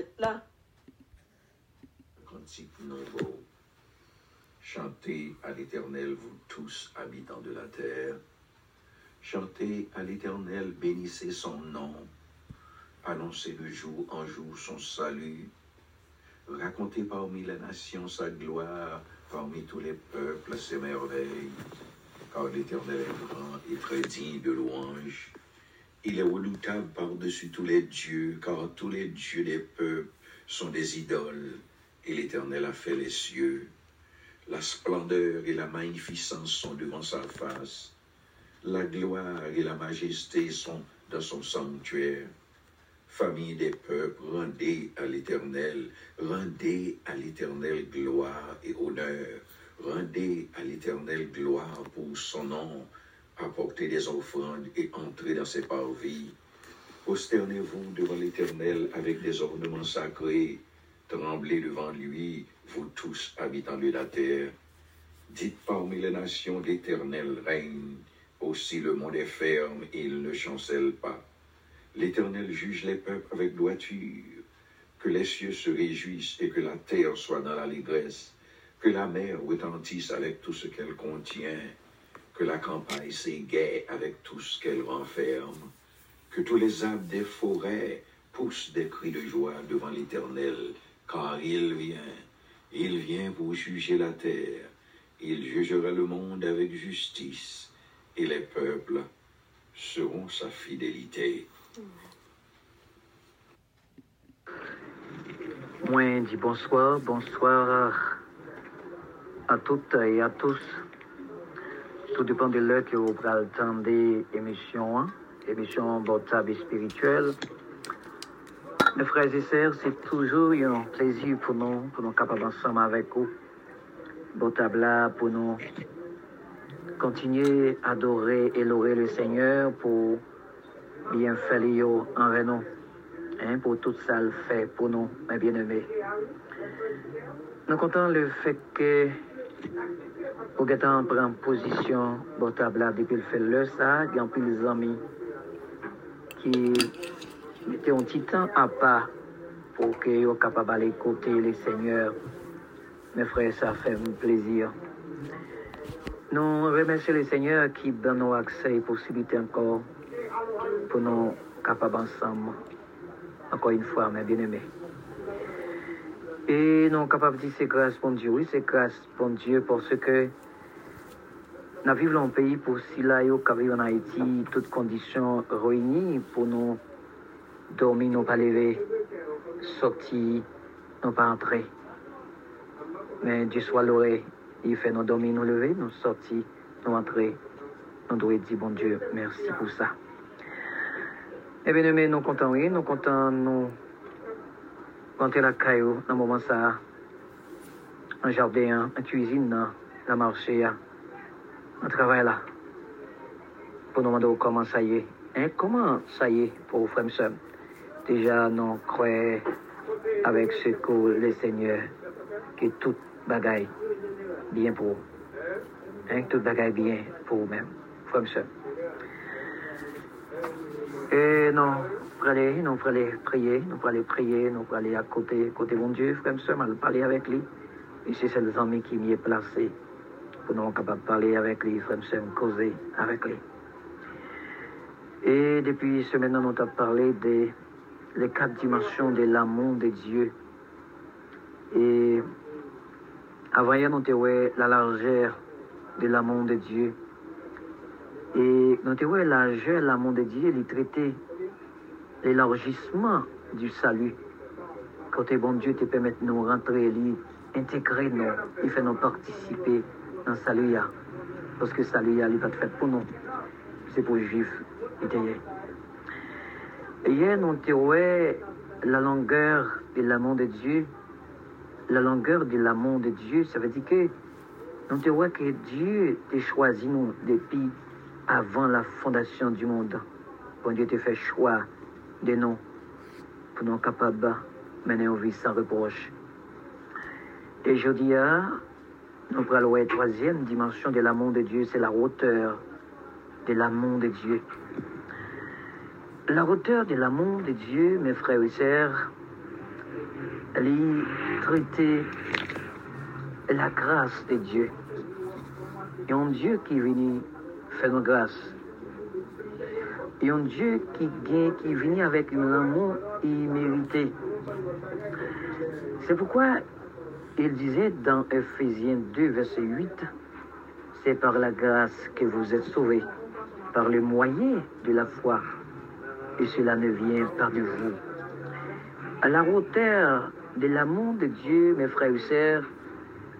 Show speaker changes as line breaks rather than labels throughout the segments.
avec 100 mètres là.
Chantez à l'Éternel, vous tous habitants de la terre. Chantez à l'Éternel, bénissez son nom. Annoncez de jour en jour son salut. Racontez parmi les nations sa gloire, parmi tous les peuples ses merveilles. Car l'Éternel est grand et très digne de louange. Il est redoutable par-dessus tous les dieux, car tous les dieux des peuples sont des idoles, et l'Éternel a fait les cieux. La splendeur et la magnificence sont devant sa face. La gloire et la majesté sont dans son sanctuaire. Famille des peuples, rendez à l'Éternel, rendez à l'Éternel gloire et honneur. Rendez à l'Éternel gloire pour son nom. Apportez des offrandes et entrez dans ses parvis. Prosternez-vous devant l'Éternel avec des ornements sacrés. Tremblez devant lui, vous tous habitants de la terre. Dites parmi les nations, l'Éternel règne. Aussi le monde est ferme il ne chancelle pas. L'Éternel juge les peuples avec droiture. Que les cieux se réjouissent et que la terre soit dans la ligresse. Que la mer retentisse avec tout ce qu'elle contient. Que la campagne s'égaie avec tout ce qu'elle renferme. Que tous les arbres des forêts poussent des cris de joie devant l'Éternel, car il vient. Il vient pour juger la terre. Il jugera le monde avec justice, et les peuples seront sa fidélité.
Moi, bonsoir, bonsoir à toutes et à tous. Tout dépend de l'heure que vous attendez l'émission, hein? émission Botab spirituelle. Mes frères et sœurs, c'est toujours un plaisir pour nous, pour nous capables ensemble avec vous. Botab là, pour nous continuer à adorer et louer le Seigneur pour bien faire en nous, hein, pour tout ça le fait pour nous, mes bien-aimés. Nous comptons le fait que pour que en prend position Botabla depuis le fait le ça, il y a plus amis qui mettaient un petit à part pour qu'ils soient capables d'écouter les seigneurs. Mes frères, ça fait plaisir. Nous remercions les seigneurs qui donnent nos accès et possibilités encore pour nous capables ensemble. Encore une fois, mes bien-aimés. Et nous sommes capables de dire c'est grâce pour Dieu. Oui, c'est grâce pour Dieu parce que nous vivons dans un pays pour si là, en Haïti, toutes conditions réunies pour nous dormir, nous pas lever, sortir, nous pas entrer. Mais Dieu soit loué. Il fait nous dormir, nous lever, nous sortir, nous entrer. Nous devons dire, bon Dieu, merci pour ça. Eh bien, nous sommes contents, oui, nous contents, nous rentrer la caillou dans moment ça, en jardin, en cuisine, dans la marché, en travail là, pour nous demander comment ça y est. Hein, comment ça y est pour frères et Déjà, nous croyons avec ce que le Seigneur, que tout bagaille bien pour hein, tout bagaille bien pour vous-même, frères pour aller, non, pour aller prier, nous pour aller prier, nous pour aller à côté, côté mon Dieu, frère et mal parler avec lui. Et c'est les amis qui m'y est placé pour nous capables de parler avec lui, frère et causer avec lui. Et depuis ce maintenant, nous avons parlé des les quatre dimensions de l'amour de Dieu. Et avant hier, nous avons la largeur de l'amour de Dieu. Et nous avons la largeur de l'amour de Dieu, il traitait l'élargissement du salut. Quand bon Dieu te permet de nous rentrer, lui, intégrer nous, il fait nous participer dans le salut. Parce que le salut, va être fait pour nous. C'est pour les juifs. Hier, nous avons la longueur de l'amour de Dieu. La longueur de l'amour de Dieu, ça veut dire que nous avons que Dieu a choisi nous depuis avant la fondation du monde. Bon Dieu te fait choix de nous pour nous capables de mener une vie sans reproche. Et je dis, nous prenons la troisième dimension de l'amour de Dieu, c'est la hauteur de l'amour de Dieu. La hauteur de l'amour de Dieu, mes frères et sœurs, elle est traitée la grâce de Dieu. Et un Dieu qui est venu faire nos grâces. Et un Dieu qui vient, qui vient avec un amour immérité. C'est pourquoi il disait dans Ephésiens 2, verset 8, c'est par la grâce que vous êtes sauvés, par le moyen de la foi. Et cela ne vient pas de vous. À la hauteur de l'amour de Dieu, mes frères et sœurs,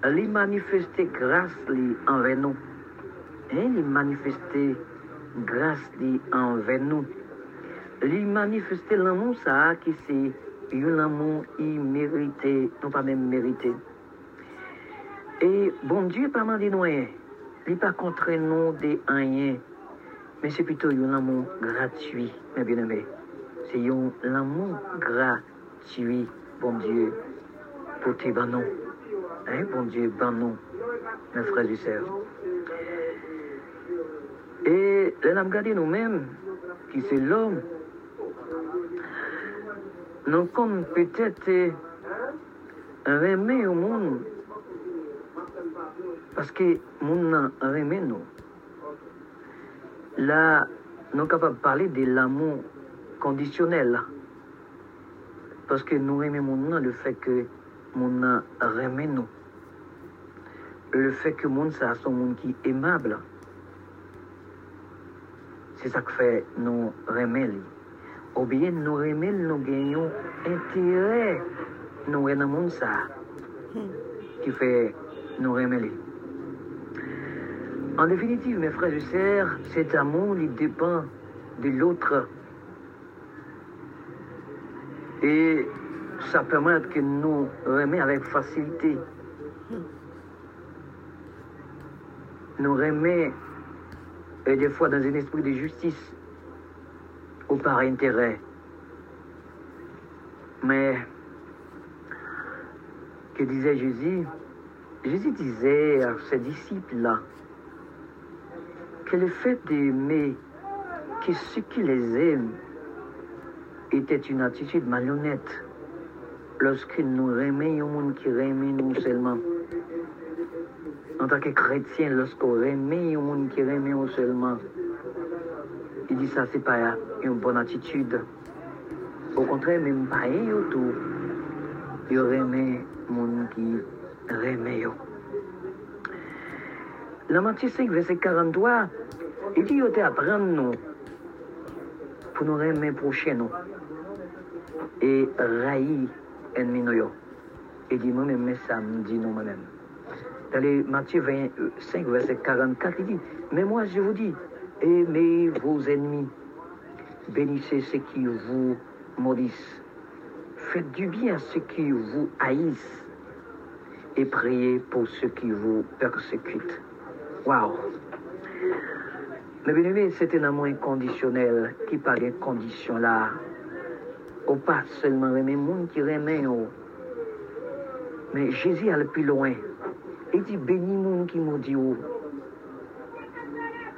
les manifester grâce envers nous. Et les manifester grâce envers nous. Les manifester l'amour, ça, qui c'est un amour immérité, non pas même mérité. Et bon Dieu, pas mal de rien. Il pas contre nous de rien. Mais c'est plutôt un amour gratuit, mes bien-aimés. C'est un amour gratuit, bon Dieu, pour tes banons. Hein, bon Dieu, nous, mes frères et sœurs. Et nous avons gardé nous-mêmes, qui c'est l'homme, nous comme peut-être remet au monde, parce que le monde remet nous. Là, nous sommes capables de parler de l'amour conditionnel. Parce que nous aimons le fait que mon remet nous. Le fait que monde ça son qui est aimable. C'est ça que fait nous remet. Ou bien nous remet, nous gagnons intérêt. Nous dans le monde ça. Qui fait nous remet. En définitive, mes frères et sœurs, cet amour, il dépend de l'autre. Et ça permet que nous remet avec facilité. Nous remet des fois dans un esprit de justice ou par intérêt. Mais que disait Jésus? Jésus disait à ses disciples-là que le fait d'aimer que ceux qui les aiment était une attitude malhonnête lorsque nous un monde qui remet nous seulement. En tant que chrétien, lorsqu'on remet un monde qui remet seulement, il dit ça, c'est pas une bonne attitude. Au contraire, même pas un tout, il remet monde qui remet. La Matthieu 5, verset 43, il dit, il apprendre nous pour nous remettre prochain nous et raïr ennemi nous. Et dit moi-même, mais ça me dit nous moi-même. Dans les Matthieu 25, verset 44, il dit, mais moi je vous dis, aimez vos ennemis, bénissez ceux qui vous maudissent, faites du bien à ceux qui vous haïssent et priez pour ceux qui vous persécutent. Waouh! Mais bien aimé, c'est un amour inconditionnel qui pas des conditions là ou pas seulement aimer le monde qui remet. Mais Jésus allait plus loin. Il dit béni le monde qui maudit.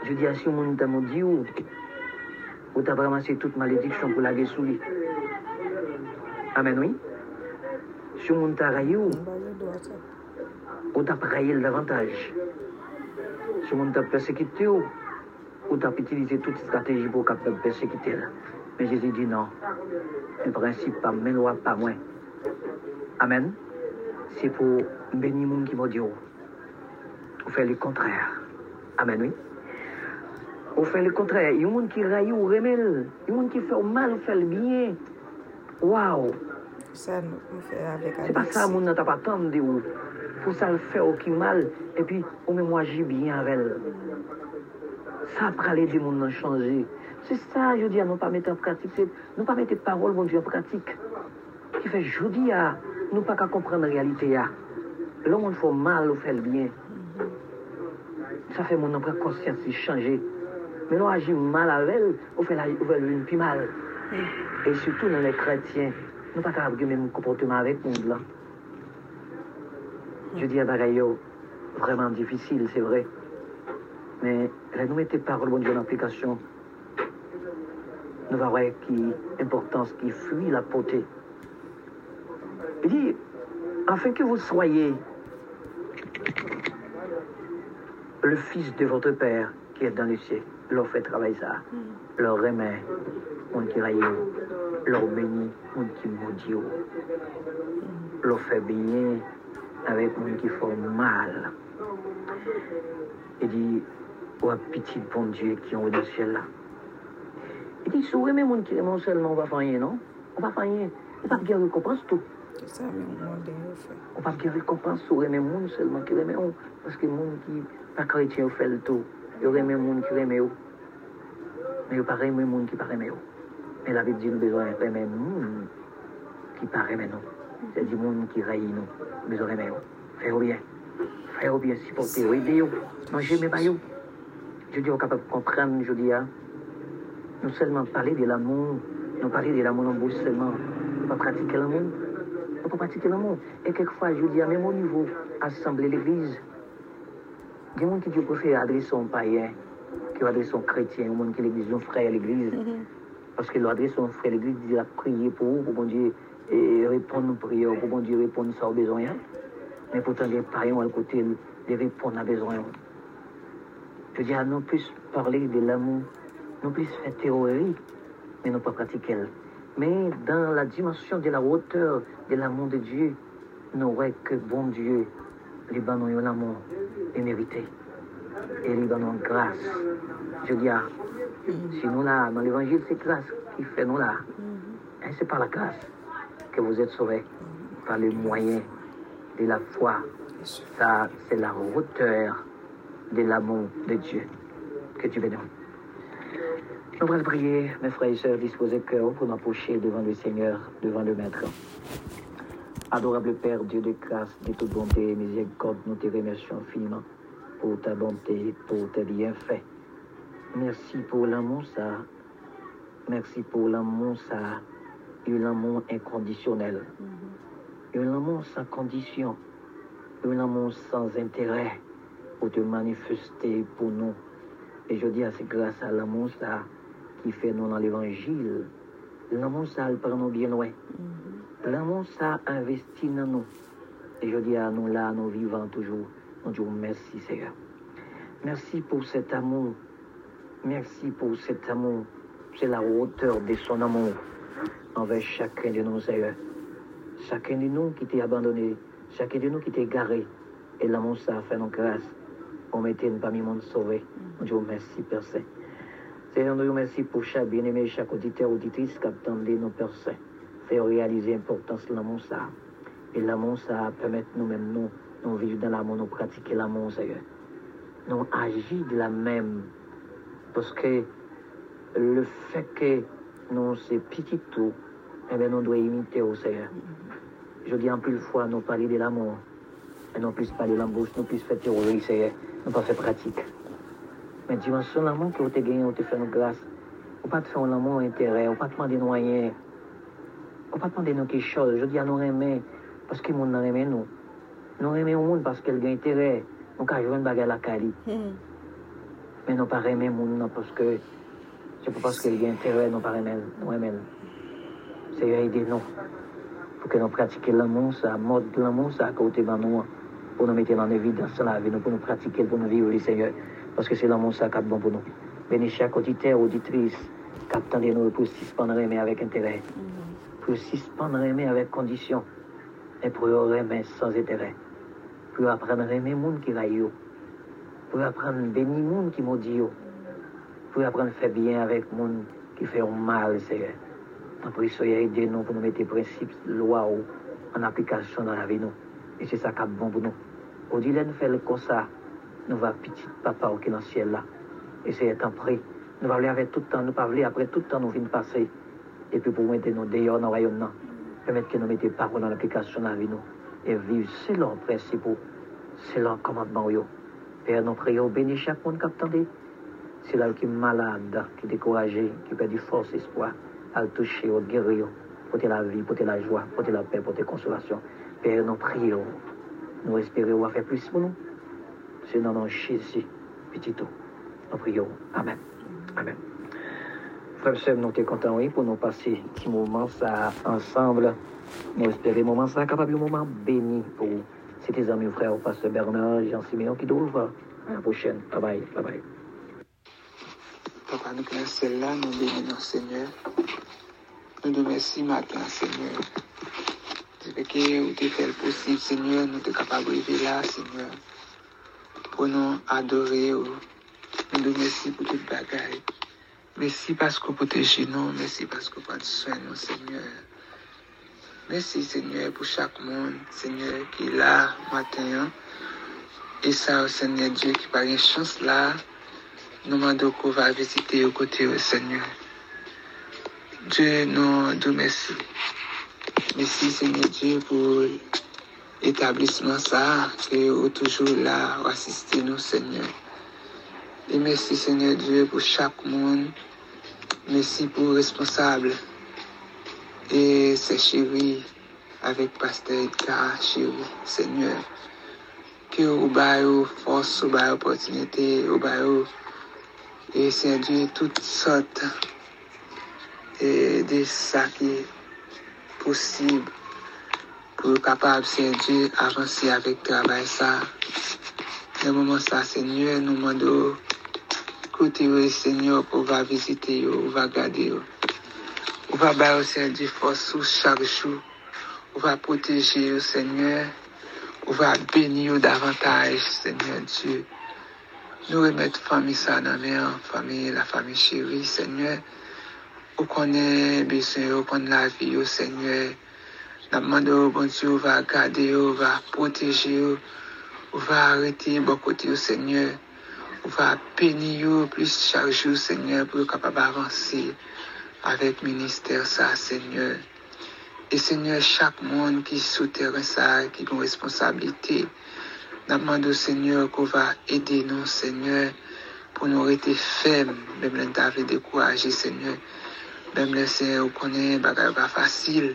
Je dis à si monde t'a maudit ou t'as ramassé toute malédiction pour la sous lui. Amen, oui? Si monde t'a raillé ou t'as raillé davantage? Si monde t'a persécuté ou t'as utilisé toute stratégie pour capable persécuter. Mais Jésus dit non. Le principe, pas lois, pas moi. Amen? C'est pour béni moun ki vodi ou. Ou fè le kontrèr. Amen, oui. Ou fè le kontrèr. Yon moun ki rayi ou remel. Yon moun ki fè ou mal ou fè le
biye. Waw. Se
pa sa moun nan ta pa tan de ou. Fou sa l fè ou ki mal. E pi ou mè mwa jibye anvel. Sa pralè di moun nan chanje. Se sa, je di a nou pa mette en pratik. Nou pa mette parol moun di en pratik. Ki fè, je di a, nou pa ka kompren realite ya. L'homme, il faut mal ou fait le bien. Ça fait mon nom conscience de changer. Mais nous agissons mal avec elle, on fait la une plus mal. Et surtout dans les chrétiens, nous pas avoir le même comportement avec nous là. Je dis à Bagayo, vraiment difficile, c'est vrai. Mais là, nous mettez parole, mon Dieu, en application nous va voir qui importance qui fuit la beauté. Il dit, afin que vous soyez le fils de votre Père qui est dans le ciel, leur fait travailler ça, leur remet, mon raille, leur bénit, mon qui maudit, leur fait bien avec mon qui fait mal. Il dit, oh petit bon Dieu qui est dans le ciel là. Il dit, vous aimez mon qui aime seulement, on va faire rien, non? On va faire rien. On va bien récompense tout.
C'est ça, mais on demande de faire.
On va bien récompense sur aimer monde seulement qui aime on. Parce que monde qui pas chrétien fait le tout. Il aime monde qui aime eux. Mais il pas aimer monde qui pas aime eux. Mais la Bible dit nous besoin aimer monde qui pas aime nous. C'est du monde qui raille nous. Besoin aimer eux. Faites bien. Bien supporter, aider eux. Manger mes baillots. Je est capable de comprendre, je dis, hein. Nous seulement parler de l'amour, nous parler de l'amour en bouche seulement, nous pas pratiquer l'amour. Nous pas pratiquer l'amour. Et quelquefois, je dis, à même au niveau, assembler l'église, il y a des gens qui Dieu préfère adresser un païen, qui adresser un chrétien, au monde qui l'église, un frère à l'église. Parce que l'adresse un frère à l'église, il a prié pour vous, pour bon Dieu, et répondre aux prières, pour bon Dieu répondre ça au besoin. Mais pourtant, les païens, à côté, ils répondent à besoin. Je dis, à non plus parler de l'amour, non plus faire théorie, mais non pas pratiquer. Mais dans la dimension de la hauteur de l'amour de Dieu, nous n'aurons que bon Dieu, les banons ont l'amour mérité. Et les banons grâce. Je dis, ah, si nous là, dans l'évangile, c'est grâce qui fait nous là. Et c'est par la grâce que vous êtes sauvés, par le moyen de la foi. Ça, c'est la hauteur de l'amour de Dieu. Que Dieu bénisse. Nous allons prier, mes frères et sœurs, disposez cœur pour nous approcher devant le Seigneur, devant le Maître. Adorable Père, Dieu de grâce, de toute bonté et miséricorde, nous te remercions infiniment pour ta bonté, pour tes bienfaits. Merci pour l'amour, ça. Merci pour l'amour, ça. Un amour inconditionnel. Un amour sans condition. Un amour sans intérêt pour te manifester pour nous. Et je dis, c'est grâce à l'amour, ça, qui fait nous dans l'évangile. L'amour, ça, le prend nous bien loin. L'amour, ça, investit dans nous. Et je dis à nous là, nous vivons toujours. Nous disons merci, Seigneur. Merci pour cet amour. Merci pour cet amour. C'est la hauteur de son amour envers chacun de nous, Seigneur. Chacun de nous qui t'est abandonné, chacun de nous qui t'est garé. Et l'amour, ça a fait nos grâces. On mettait parmi le monde sauvé. Nous disons merci, Père Saint. Seigneur, nous remercions pour chaque bien-aimé, chaque auditeur, auditrice qui attendait nos Saint. Faire réaliser l'importance de l'amour, ça. Et l'amour, ça permet nous-mêmes, nous, nous vivre dans l'amour, nous pratiquer l'amour, Seigneur. Nous agir de la même. Parce que le fait que nous, c'est petit tout, eh bien, nous devons imiter au Seigneur. Je dis en plus fois, nous parler de l'amour. Et non plus parler l'embauche, nous plus faire théorie, Seigneur. Nous pas faire pratique. Mais dimension l'amour que vous avez gagné, vous avez fait nos grâces. On pas te faire un amour intérêt, on pas te demander de rien. On pas te demander de quelque chose. Je dis à nous remettre parce que le monde nous. Nous remet au monde parce qu'elle a intérêt. On peut jouer une bagarre à la Cali. Mais nous pas remet le monde parce que c'est pas parce qu'elle a intérêt, nous pas remet. Nous remet. C'est aider nous. Pour que nous pratiquions l'amour, ça, mode de l'amour, ça, à côté de nous. Pour nous mettre en évidence dans la vie, pour nous pratiquer, pour nous vivre, le Seigneur. Parce que c'est l'amour, ça, qui est bon pour nous. Bénis chaque auditeur, auditrice, qui nous pour suspendre aimer avec intérêt. Pour suspendre aimer avec condition. Et pour aimer sans intérêt. Pour apprendre à aimer les gens qui raillent. Pour apprendre à bénir les gens qui maudit. Pour apprendre à faire bien avec les gens qui font mal, Seigneur. En prie, soyez aidés nous pour nous mettre les principes, lois en application dans la vie. Nous. Et c'est ça qui est bon pour nous. Au de faire le comme ça, nous va petit papa est dans le ciel là. Et c'est en prix. Nous va avec tout le temps, nous pas aller après tout le temps nous venons passer. Et puis pour mettre nous dehors dans le royaume, permettre que nous mettions les paroles dans l'application dans la vie. Nous. Et vivre selon les principes, selon le commandement. Père, nous prions, bénis chaque monde qui attendait. C'est là qui est malade, qui est découragé, qui perd du force, espoir, à toucher, au guérir, pour la vie, pour la joie, pour la paix, pour la consolation. Père, nous prions, nous espérons faire plus pour nous. C'est dans de Jésus, petit tout. Nous prions. Amen. Amen. frère Seb, nous sommes contents oui, pour nous passer petit moment ça ensemble. Nous espérons moment ça capable un moment béni pour C'était amis frères, pasteur Bernard, Jean-Siméon qui doivent à la prochaine. Bye bye. Bye bye.
Papa, nous connaissons celle-là, nous bénissons Seigneur. Nous te remercions matin, Seigneur. C'est que vous avez fait le possible, Seigneur, nous sommes capables de vivre là, Seigneur. Pour nous adorer, nous te remercions pour toute bagaille. Merci parce que vous protégez nous, merci parce que vous prenez soin de nous, Seigneur. Merci, Seigneur, pour chaque monde, Seigneur, qui est là matin. Et ça, Seigneur Dieu, qui par une chance là, nous demandons qu'on va visiter au côté du Seigneur. Dieu nous dit merci. Merci Seigneur Dieu pour l'établissement ça, vous toujours là, pour assister nous Seigneur. Et merci Seigneur Dieu pour chaque monde. Merci pour le responsable. Et c'est chéri avec Pasteur Edgar, chéri Seigneur. Que vous baillez force, vous baillez opportunité, vous baillez et Seigneur Dieu, toutes sortes et de ça qui est possible pou yo kapab sèdye avansi avèk trabay sa. Nan mouman sa, Senyor, nou mando koute yo e Senyor pou va vizite yo, ou va gade yo. Ou va bay yo sèdye fòs sou chak chou. Ou va poteje yo, Senyor. Ou va beni yo davantaj, Senyor Diyo. Nou remet fami sa nan mè an, fami la fami chéri, Seigneur. Ou konè besè, ou konè la vi, ou Seigneur. Nap mande ou bon Diyo va gade ou, va proteje ou, ou va arete bokote ou bon Seigneur. Ou va peni ou, plus charge ou Seigneur pou kapab avansi avèk minister sa Seigneur. E Seigneur, chak moun ki sou teren sa ki nou responsabilite. Nap mande ou Seigneur kou va ede nou Seigneur pou nou rete fem, bem len ta avè dekouraje Seigneur. Bem len se ou konen bagay va fasil.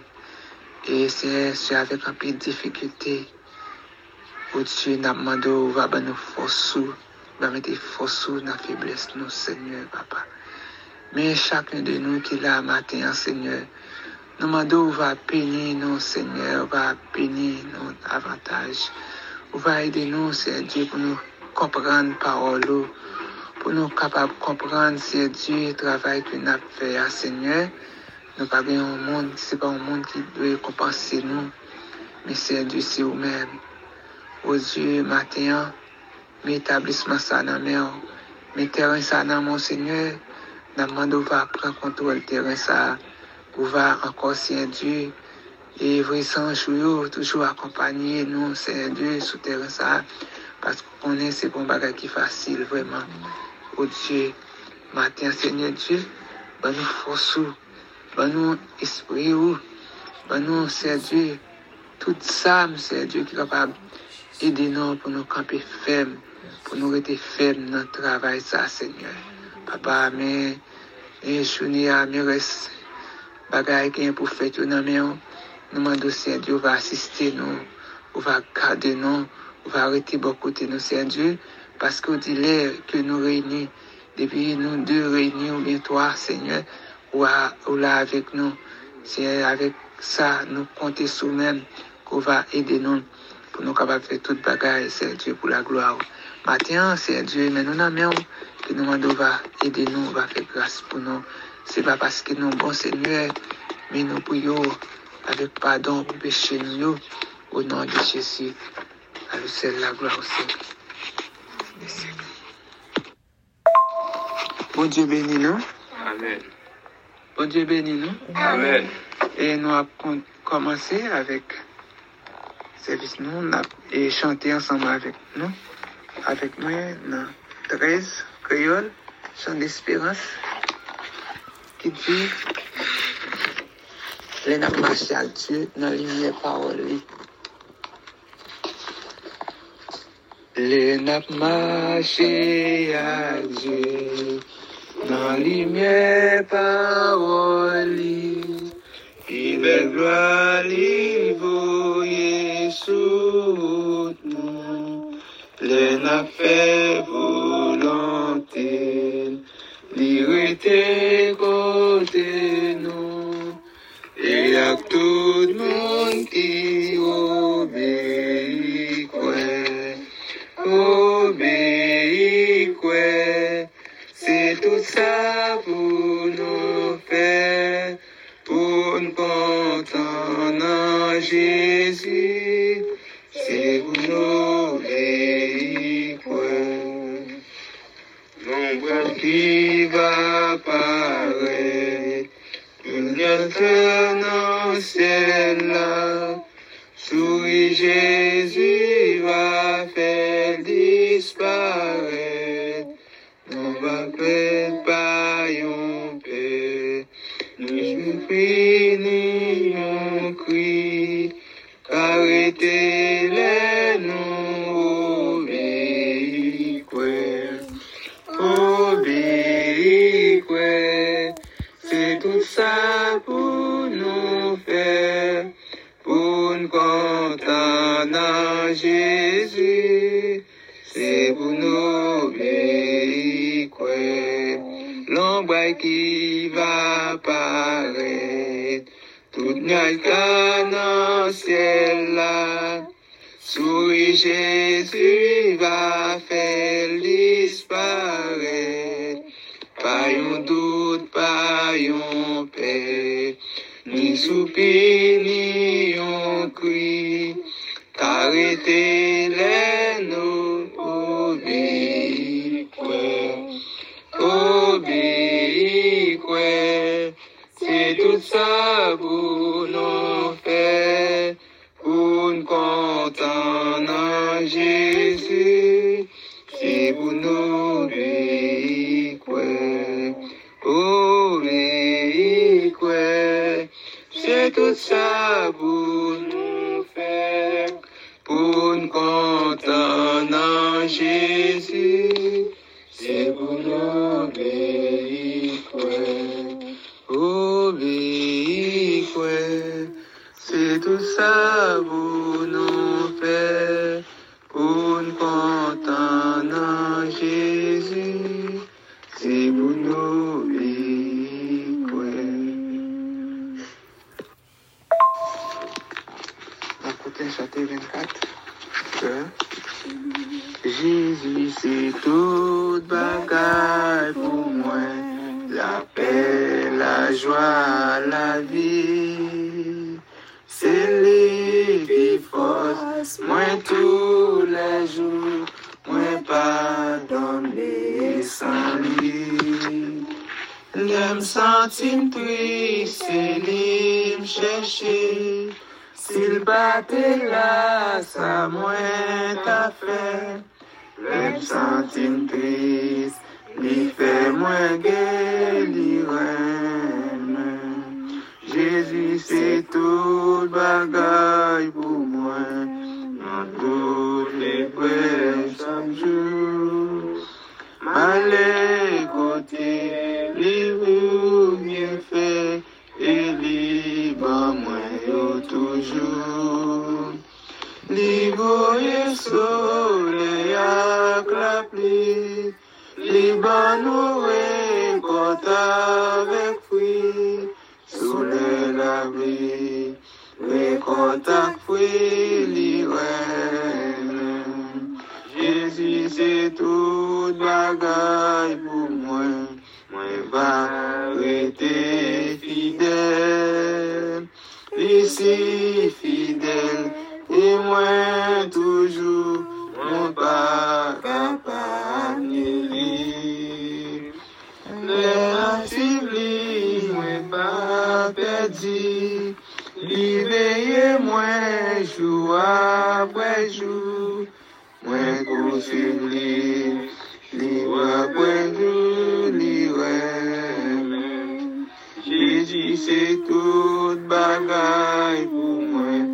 E se se avek anpil difikite, ou tsyu nan mando ou va ban nou fosou, ba mette fosou nan febles nou, Seigneur, papa. Men chakne de nou ki la maten, Seigneur, nan mando ou va peni nou, Seigneur, ou va peni nou avantaj. Ou va ede nou, Seigneur Dieu, pou nou kompran parolo, pou nou kapab kompran, Seigneur Dieu, travay ki nou ap fè, Seigneur, Nou pa gen yon moun, se pa yon moun ki dwe kompanse nou. Men se yon dwe se ou men. O Diyo, maten an, men etablisman sa nan men an. Men teren sa nan monsenye, nan mando va pren kontrol teren sa. Ou va ankon se yon Diyo. E vwe sanjou yo, toujou akompanyen nou se yon Diyo sou teren sa. Paske konen se bon bagay ki fasil vweman. O Diyo, maten se yon Diyo, ban nou fosou. Ban nou espri ou, ban nou se Diyo, tout sa mse Diyo ki kapab edi nou pou nou kampi fem, pou nou rete fem nan travay sa, Senyor. Papa, men, men chouni a, men res bagay gen pou fet yo nan men yo, nou mandou se Diyo va asiste nou, ou va kade nou, ou va rete bokote nou se Diyo, paske ou di lè ke nou reyni, depi nou de reyni ou bien toa, Senyor, ou, là avec nous. C'est avec ça, nous comptons sur nous-mêmes qu'on va aider nous pour nous capables de faire toute bagaille, Seigneur Dieu, pour la gloire. Maintenant, Seigneur Dieu, mais nous n'avons que nous demandons va aider nous, va faire grâce pour nous. C'est pas parce que nous bons, Seigneur, mais nous prions avec pardon pour pécher nous, au nom de Jésus. À lui seul la gloire au Seigneur. Bon Dieu bénit nous.
Amen.
Bon Dieu bénit nous.
Amen.
Et nous avons commencé avec service non? nous et chanté ensemble avec nous. Avec nous, dans 13 créoles, chant d'espérance, qui dit les n'a marché à Dieu dans les paroles. Les n'a marché à Dieu. dans lumière parole, et la gloire livre Jésus, les n'a fait volonté, l'irrité côté nous, et à tout le monde. Nous faire, pour nous content en Jésus, c'est pour nous quoi. L'ombre qui va apparaître, une dans ciel là, souris Jésus vi Se li ki fos Mwen tou le jou Mwen padon li san li Lem santim twi Se li mcheshi Sil bate la sa mwen ta fe. Lem santim twi Li fe mwen ge li wen Jésus, c'est tout bagaille pour moi. Dans toutes les prêts chaque jour. Malé côté, les bien fait, et libre moi toujours. Libre soleil avec la pluie, libre nous avec fruit, Soule la bli, me kontak fwe li wèm. Jezi se tout bagay pou mwen, mwen va rete fidèl. Li si fidèl, e mwen toujou, mwen pa kapanyè. ap pedi, li veye mwen jou apwe jou, mwen kousim li, li wapwe jou li weme. Jezi se tout bagay pou mwen,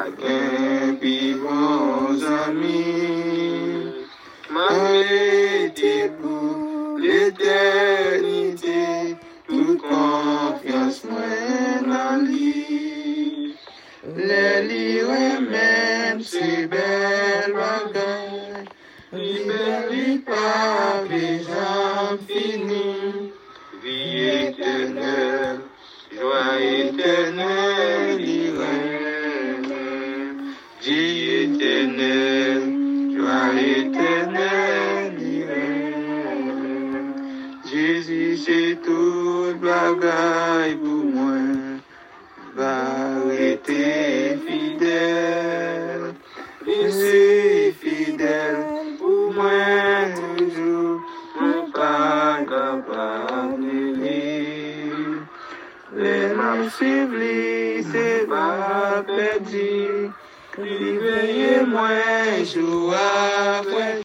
ak en pi bon zami, mwen ete pou l'ete, mwen men se bel bagay, li bel li pa pe jam fini. Vi etenel, jwa etenel li remen, di etenel, jwa etenel li remen. Jezi se tout bagay pou mwen, ba etenel. Fidèle, il est fidèle pour moi toujours, mon pas capable de lire. Les mains suivies, c'est pas perdu, Réveillez-moi, jour après